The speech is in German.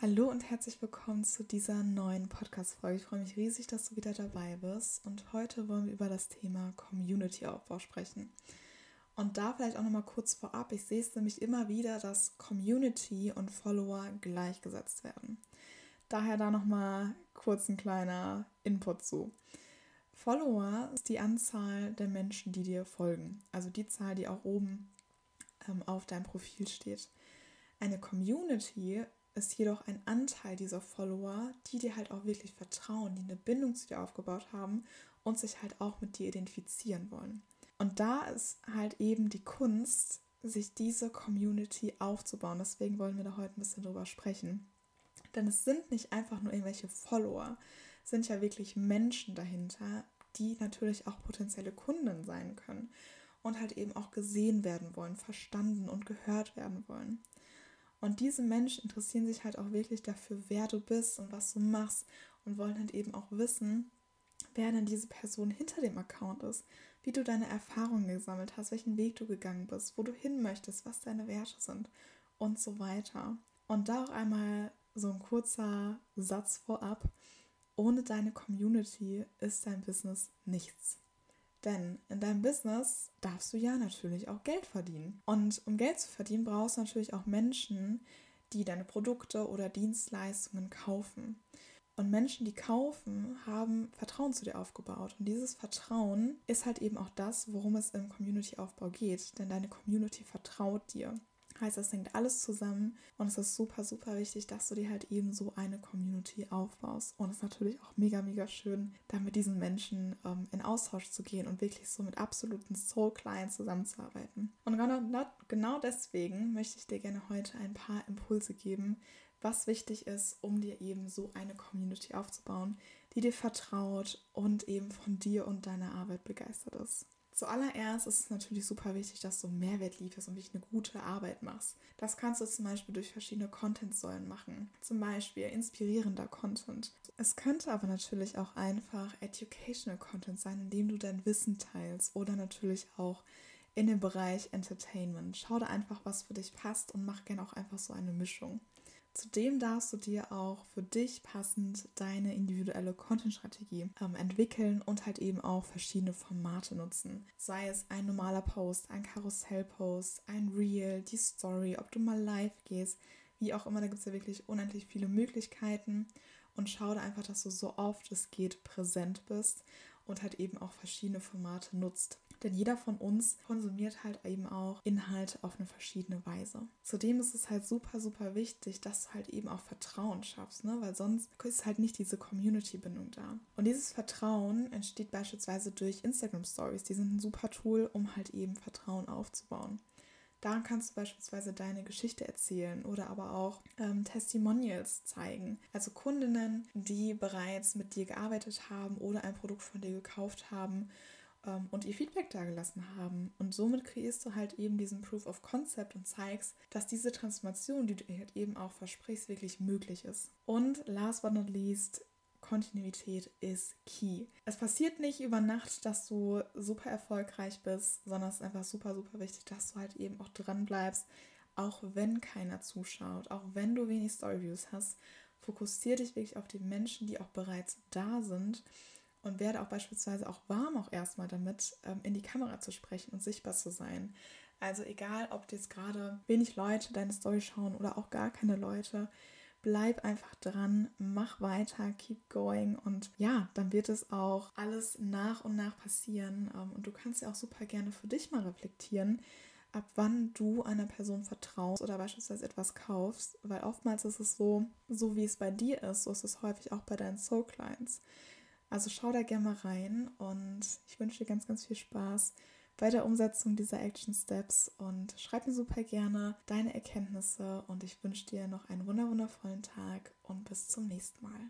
Hallo und herzlich willkommen zu dieser neuen Podcast-Folge. Ich freue mich riesig, dass du wieder dabei bist. Und heute wollen wir über das Thema Community-Aufbau sprechen. Und da vielleicht auch nochmal kurz vorab. Ich sehe es nämlich immer wieder, dass Community und Follower gleichgesetzt werden. Daher da nochmal kurz ein kleiner Input zu. Follower ist die Anzahl der Menschen, die dir folgen. Also die Zahl, die auch oben ähm, auf deinem Profil steht. Eine Community ist jedoch ein Anteil dieser Follower, die dir halt auch wirklich vertrauen, die eine Bindung zu dir aufgebaut haben und sich halt auch mit dir identifizieren wollen. Und da ist halt eben die Kunst, sich diese Community aufzubauen. Deswegen wollen wir da heute ein bisschen drüber sprechen. Denn es sind nicht einfach nur irgendwelche Follower, es sind ja wirklich Menschen dahinter, die natürlich auch potenzielle Kunden sein können und halt eben auch gesehen werden wollen, verstanden und gehört werden wollen. Und diese Menschen interessieren sich halt auch wirklich dafür, wer du bist und was du machst und wollen halt eben auch wissen, wer denn diese Person hinter dem Account ist, wie du deine Erfahrungen gesammelt hast, welchen Weg du gegangen bist, wo du hin möchtest, was deine Werte sind und so weiter. Und da auch einmal so ein kurzer Satz vorab. Ohne deine Community ist dein Business nichts. Denn in deinem Business darfst du ja natürlich auch Geld verdienen. Und um Geld zu verdienen, brauchst du natürlich auch Menschen, die deine Produkte oder Dienstleistungen kaufen. Und Menschen, die kaufen, haben Vertrauen zu dir aufgebaut. Und dieses Vertrauen ist halt eben auch das, worum es im Community-Aufbau geht. Denn deine Community vertraut dir. Heißt, das hängt alles zusammen und es ist super, super wichtig, dass du dir halt eben so eine Community aufbaust. Und es ist natürlich auch mega, mega schön, da mit diesen Menschen ähm, in Austausch zu gehen und wirklich so mit absoluten Soul-Clients zusammenzuarbeiten. Und genau, genau deswegen möchte ich dir gerne heute ein paar Impulse geben, was wichtig ist, um dir eben so eine Community aufzubauen, die dir vertraut und eben von dir und deiner Arbeit begeistert ist. Zuallererst ist es natürlich super wichtig, dass du Mehrwert lieferst und wirklich eine gute Arbeit machst. Das kannst du zum Beispiel durch verschiedene Content-Säulen machen. Zum Beispiel inspirierender Content. Es könnte aber natürlich auch einfach educational Content sein, indem du dein Wissen teilst oder natürlich auch in dem Bereich Entertainment. Schau da einfach, was für dich passt und mach gerne auch einfach so eine Mischung. Zudem darfst du dir auch für dich passend deine individuelle Content-Strategie ähm, entwickeln und halt eben auch verschiedene Formate nutzen. Sei es ein normaler Post, ein Karussell-Post, ein Reel, die Story, ob du mal live gehst, wie auch immer, da gibt es ja wirklich unendlich viele Möglichkeiten und schau da einfach, dass du so oft es geht präsent bist und halt eben auch verschiedene Formate nutzt. Denn jeder von uns konsumiert halt eben auch Inhalte auf eine verschiedene Weise. Zudem ist es halt super, super wichtig, dass du halt eben auch Vertrauen schaffst, ne? weil sonst ist halt nicht diese Community-Bindung da. Und dieses Vertrauen entsteht beispielsweise durch Instagram Stories. Die sind ein super Tool, um halt eben Vertrauen aufzubauen. Da kannst du beispielsweise deine Geschichte erzählen oder aber auch ähm, Testimonials zeigen. Also Kundinnen, die bereits mit dir gearbeitet haben oder ein Produkt von dir gekauft haben ähm, und ihr Feedback dagelassen haben. Und somit kreierst du halt eben diesen Proof of Concept und zeigst, dass diese Transformation, die du halt eben auch versprichst, wirklich möglich ist. Und last but not least, Kontinuität ist key. Es passiert nicht über Nacht, dass du super erfolgreich bist, sondern es ist einfach super, super wichtig, dass du halt eben auch dran bleibst, auch wenn keiner zuschaut, auch wenn du wenig Storyviews hast. Fokussiere dich wirklich auf die Menschen, die auch bereits da sind und werde auch beispielsweise auch warm auch erstmal damit, ähm, in die Kamera zu sprechen und sichtbar zu sein. Also egal, ob jetzt gerade wenig Leute deine Story schauen oder auch gar keine Leute, bleib einfach dran, mach weiter, keep going und ja, dann wird es auch alles nach und nach passieren ähm, und du kannst ja auch super gerne für dich mal reflektieren, ab wann du einer Person vertraust oder beispielsweise etwas kaufst, weil oftmals ist es so, so wie es bei dir ist, so ist es häufig auch bei deinen Soul Clients. Also schau da gerne mal rein und ich wünsche dir ganz, ganz viel Spaß bei der Umsetzung dieser Action Steps und schreib mir super gerne deine Erkenntnisse und ich wünsche dir noch einen wundervollen Tag und bis zum nächsten Mal.